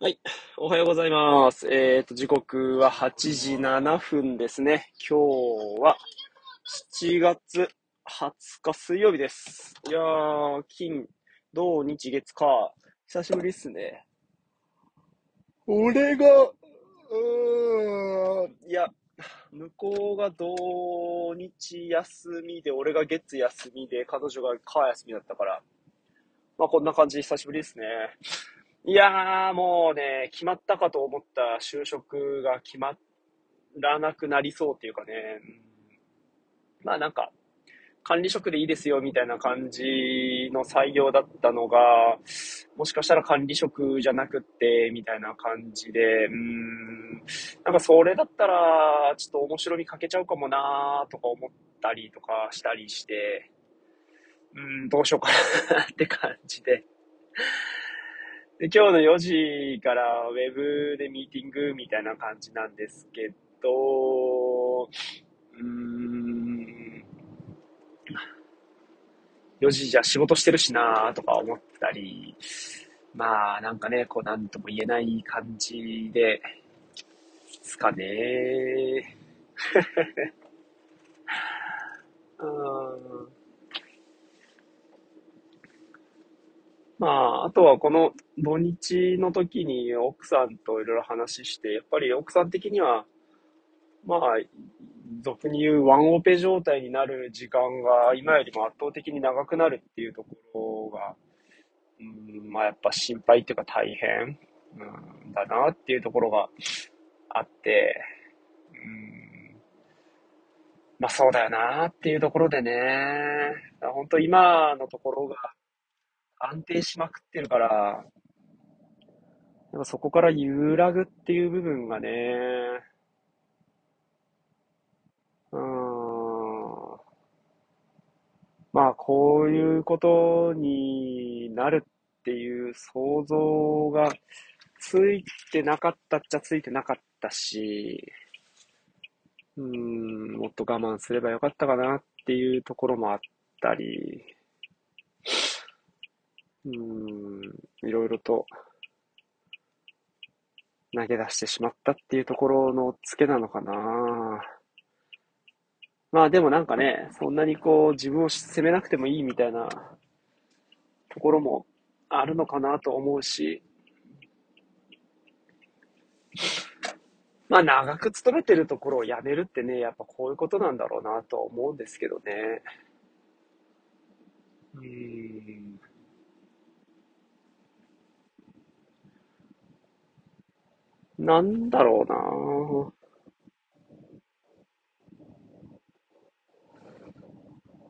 はい。おはようございます。えっ、ー、と、時刻は8時7分ですね。今日は7月20日水曜日です。いやー、金、土、日、月か。久しぶりっすね。俺が、うーん、いや、向こうが土日休みで、俺が月休みで、彼女が火休みだったから。まあこんな感じ、久しぶりですね。いやー、もうね、決まったかと思った就職が決まらなくなりそうっていうかね、まあなんか、管理職でいいですよみたいな感じの採用だったのが、もしかしたら管理職じゃなくって、みたいな感じで、うん、なんかそれだったら、ちょっと面白みかけちゃうかもなーとか思ったりとかしたりして、うん、どうしようかなって感じで。で、今日の4時からウェブでミーティングみたいな感じなんですけど、うーん、4時じゃ仕事してるしなとか思ったり、まあなんかね、こうなんとも言えない感じで、すかね。うん。まあ、あとはこの土日の時に奥さんといろいろ話して、やっぱり奥さん的には、まあ、俗に言うワンオペ状態になる時間が今よりも圧倒的に長くなるっていうところが、うん、まあやっぱ心配っていうか大変、うん、だなっていうところがあって、うん、まあそうだよなっていうところでね、本当今のところが安定しまくってるから、なんかそこから揺らぐっていう部分がね、うん。まあ、こういうことになるっていう想像がついてなかったっちゃついてなかったし、うん、もっと我慢すればよかったかなっていうところもあったり、うん、いろいろと投げ出してしまったっていうところのツケなのかな。まあでもなんかね、そんなにこう自分を責めなくてもいいみたいなところもあるのかなと思うし、まあ長く勤めてるところを辞めるってね、やっぱこういうことなんだろうなと思うんですけどね。うん。なんだろうな。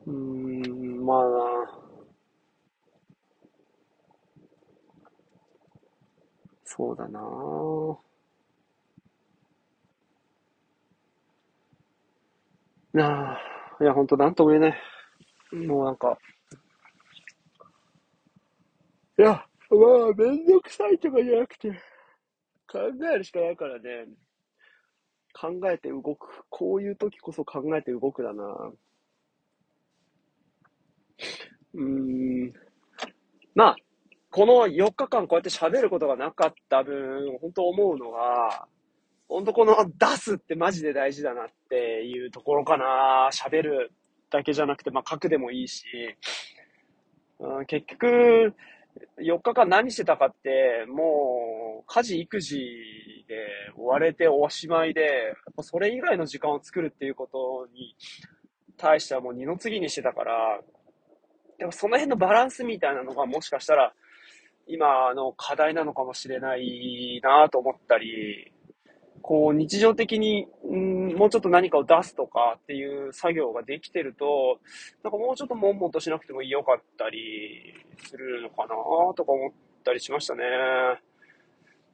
うん、まあ、そうだな。なあ、いや、ほんとなんとも言えない。もうなんか、いや、まあ、めんどくさいとかじゃなくて、考えるしかないからね。考えて動く。こういう時こそ考えて動くだな。うーん。まあ、この4日間こうやって喋ることがなかった分、本当思うのが、本当この出すってマジで大事だなっていうところかな。喋るだけじゃなくて、まあ書くでもいいし、うん、結局、4日間何してたかって、もう、家事、育児で追われておしまいで、やっぱそれ以外の時間を作るっていうことに対してはもう二の次にしてたから、でもその辺のバランスみたいなのがもしかしたら、今の課題なのかもしれないなと思ったり、こう日常的に、んもうちょっと何かを出すとかっていう作業ができてると、なんかもうちょっと悶々としなくてもよかったりするのかなとか思ったりしましたね。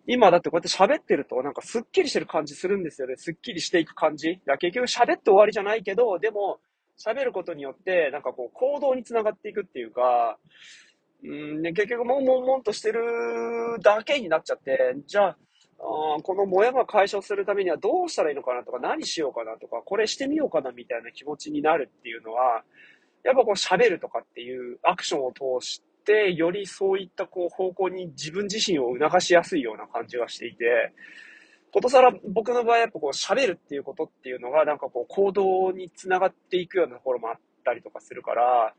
今だってこうやって喋ってるとなんかスッキリしてる感じするんですよね。スッキリしていく感じ。いや結局喋って終わりじゃないけど、でも喋ることによってなんかこう行動につながっていくっていうか、うんね、結局もんもんもんとしてるだけになっちゃって、じゃああこのモヤが解消するためにはどうしたらいいのかなとか、何しようかなとか、これしてみようかなみたいな気持ちになるっていうのは、やっぱこう喋るとかっていうアクションを通して、よりそういったこう方向に自分自身を促しやすいような感じがしていて、ことさら僕の場合やっぱこう喋るっていうことっていうのがなんかこう行動につながっていくようなところもあったりとかするから、あ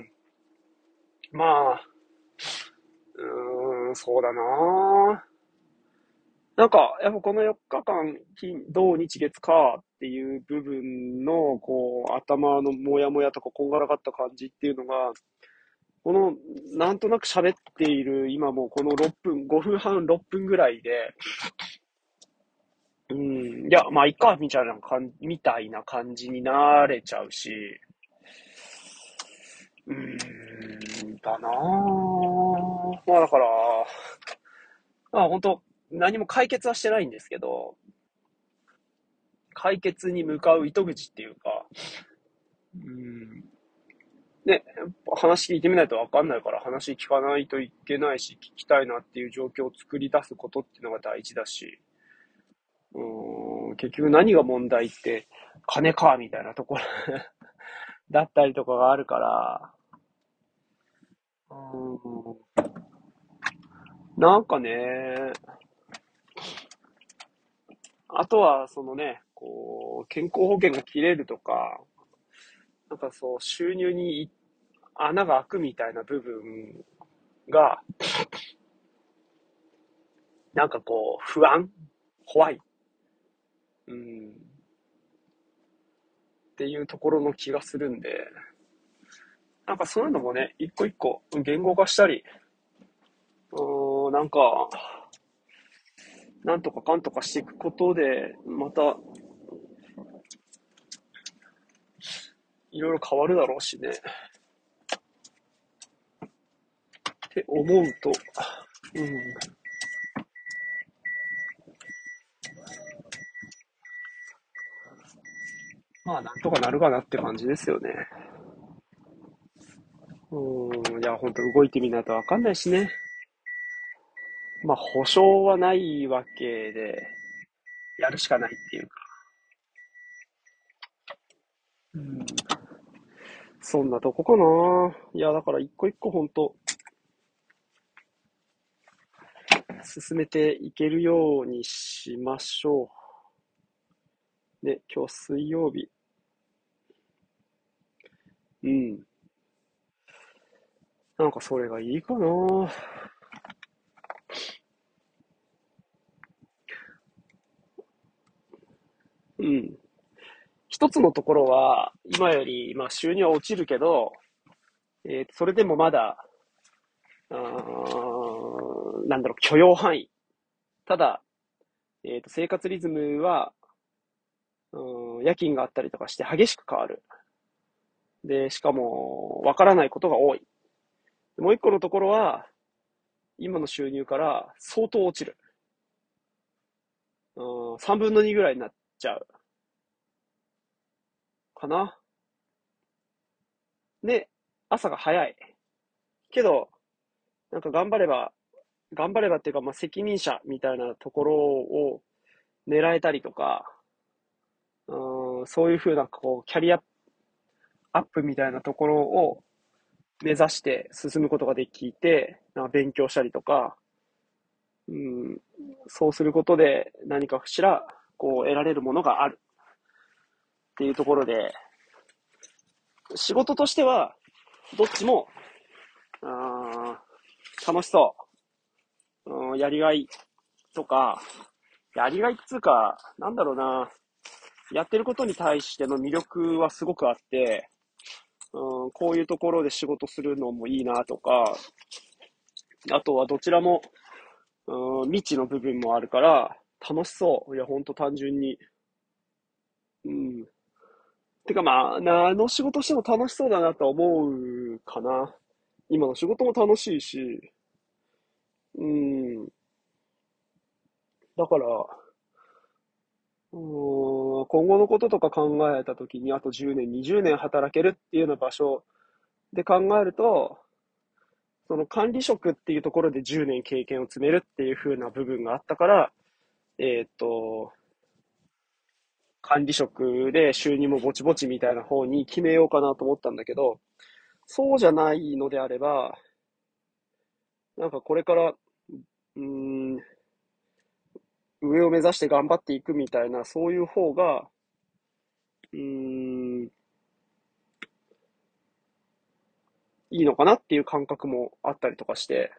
ーまあ、うーん、そうだななんか、やっぱこの4日間、金、土日月火っていう部分の、こう、頭のモヤモヤとかこんがらがった感じっていうのが、この、なんとなく喋っている、今もこの6分、5分半、6分ぐらいで、うん、いや、まあ、いっか、みたいな感じ、みたいな感じになれちゃうし、うーん、だなぁ。まあ、だから、まあ、本当何も解決はしてないんですけど、解決に向かう糸口っていうか、うん、ね、話聞いてみないとわかんないから話聞かないといけないし、聞きたいなっていう状況を作り出すことっていうのが大事だし、うん、結局何が問題って、金か、みたいなところ だったりとかがあるから、うん、なんかね、あとは、そのね、こう、健康保険が切れるとか、なんかそう、収入に穴が開くみたいな部分が、なんかこう、不安怖いうん。っていうところの気がするんで、なんかそういうのもね、一個一個言語化したり、うーん、なんか、なんとかかんとかしていくことで、また、いろいろ変わるだろうしね。って思うと、うん。まあ、なんとかなるかなって感じですよね。うん、いや、ほんと動いてみないとわかんないしね。まあ、保証はないわけで、やるしかないっていうか。うん。そんなとこかな。いや、だから一個一個ほんと、進めていけるようにしましょう。ね、今日水曜日。うん。なんかそれがいいかな。うん。一つのところは、今より、まあ、収入は落ちるけど、えー、それでもまだ、あなんだろう、許容範囲。ただ、えっ、ー、と、生活リズムは、うん、夜勤があったりとかして激しく変わる。で、しかも、わからないことが多い。もう一個のところは、今の収入から相当落ちる。うん、3分の2ぐらいになっちゃう。かな。で、朝が早い。けど、なんか頑張れば、頑張ればっていうか、まあ、責任者みたいなところを狙えたりとか、うん、そういうふうな、こう、キャリアアップみたいなところを目指して進むことができて、なんか勉強したりとか、うん、そうすることで何かしら、こう、得られるものがある。っていうところで、仕事としては、どっちも、あ楽しそう、うん。やりがいとか、やりがいっつうか、なんだろうな、やってることに対しての魅力はすごくあって、うん、こういうところで仕事するのもいいなとか、あとはどちらも、うん、未知の部分もあるから、楽しそう。いや、ほんと単純に。うん。てかまあ、何の仕事しても楽しそうだなと思うかな。今の仕事も楽しいし、うん。だから、うん、今後のこととか考えたときに、あと10年、20年働けるっていうような場所で考えると、その管理職っていうところで10年経験を積めるっていう風な部分があったから、えー、っと、管理職で収入もぼちぼちみたいな方に決めようかなと思ったんだけど、そうじゃないのであれば、なんかこれから、うん、上を目指して頑張っていくみたいな、そういう方が、うん、いいのかなっていう感覚もあったりとかして、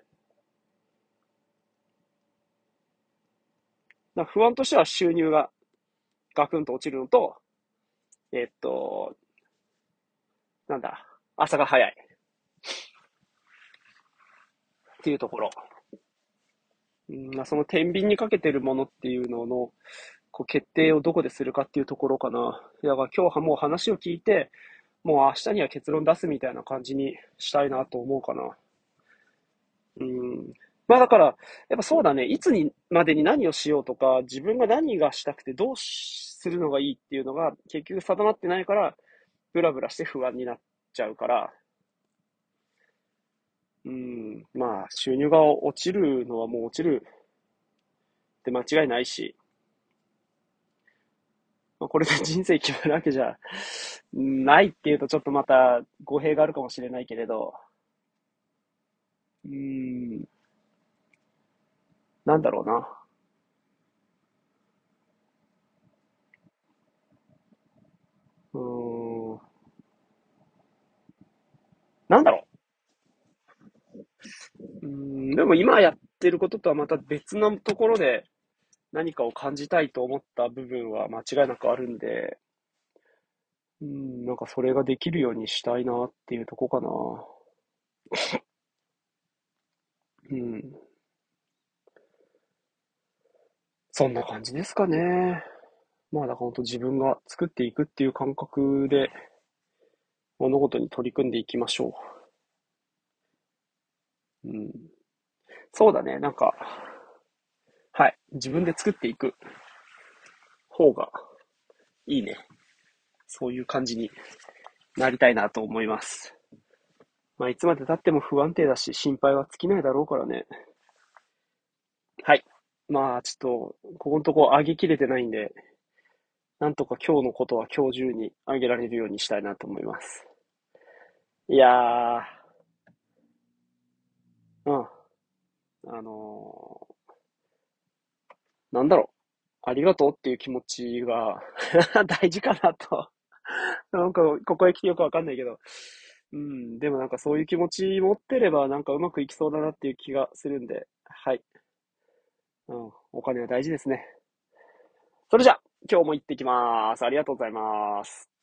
不安としては収入がガクンと落ちるのと、えっと、なんだ、朝が早い。っていうところ。うん、その天秤にかけてるものっていうのの、こう決定をどこでするかっていうところかな。だから今日はもう話を聞いて、もう明日には結論出すみたいな感じにしたいなと思うかな。うん。まあだから、やっぱそうだね、いつにまでに何をしようとか、自分が何がしたくてどうするのがいいっていうのが結局定まってないから、ブラブラして不安になっちゃうから、うん、まあ収入が落ちるのはもう落ちるって間違いないし、まあ、これで人生決まるわけじゃないっていうとちょっとまた語弊があるかもしれないけれど、うーん、なんだろうな。うーん、なんだろう。うーん、でも今やってることとはまた別のところで何かを感じたいと思った部分は間違いなくあるんで、うん、なんかそれができるようにしたいなっていうとこかな。うん。そんな感じですかね。まあだから本当自分が作っていくっていう感覚で物事に取り組んでいきましょう。うん。そうだね。なんか、はい。自分で作っていく方がいいね。そういう感じになりたいなと思います。まあ、いつまで経っても不安定だし、心配は尽きないだろうからね。はい。まあ、ちょっと、ここのとこ上げきれてないんで、なんとか今日のことは今日中に上げられるようにしたいなと思います。いやー、うん。あのー、なんだろう。ありがとうっていう気持ちが 大事かなとなんか、ここへ来てよくわかんないけど。うん、でもなんかそういう気持ち持ってればなんかうまくいきそうだなっていう気がするんで、はい。うん、お金は大事ですね。それじゃ、今日も行ってきます。ありがとうございます。